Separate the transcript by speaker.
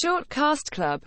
Speaker 1: Shortcast Club.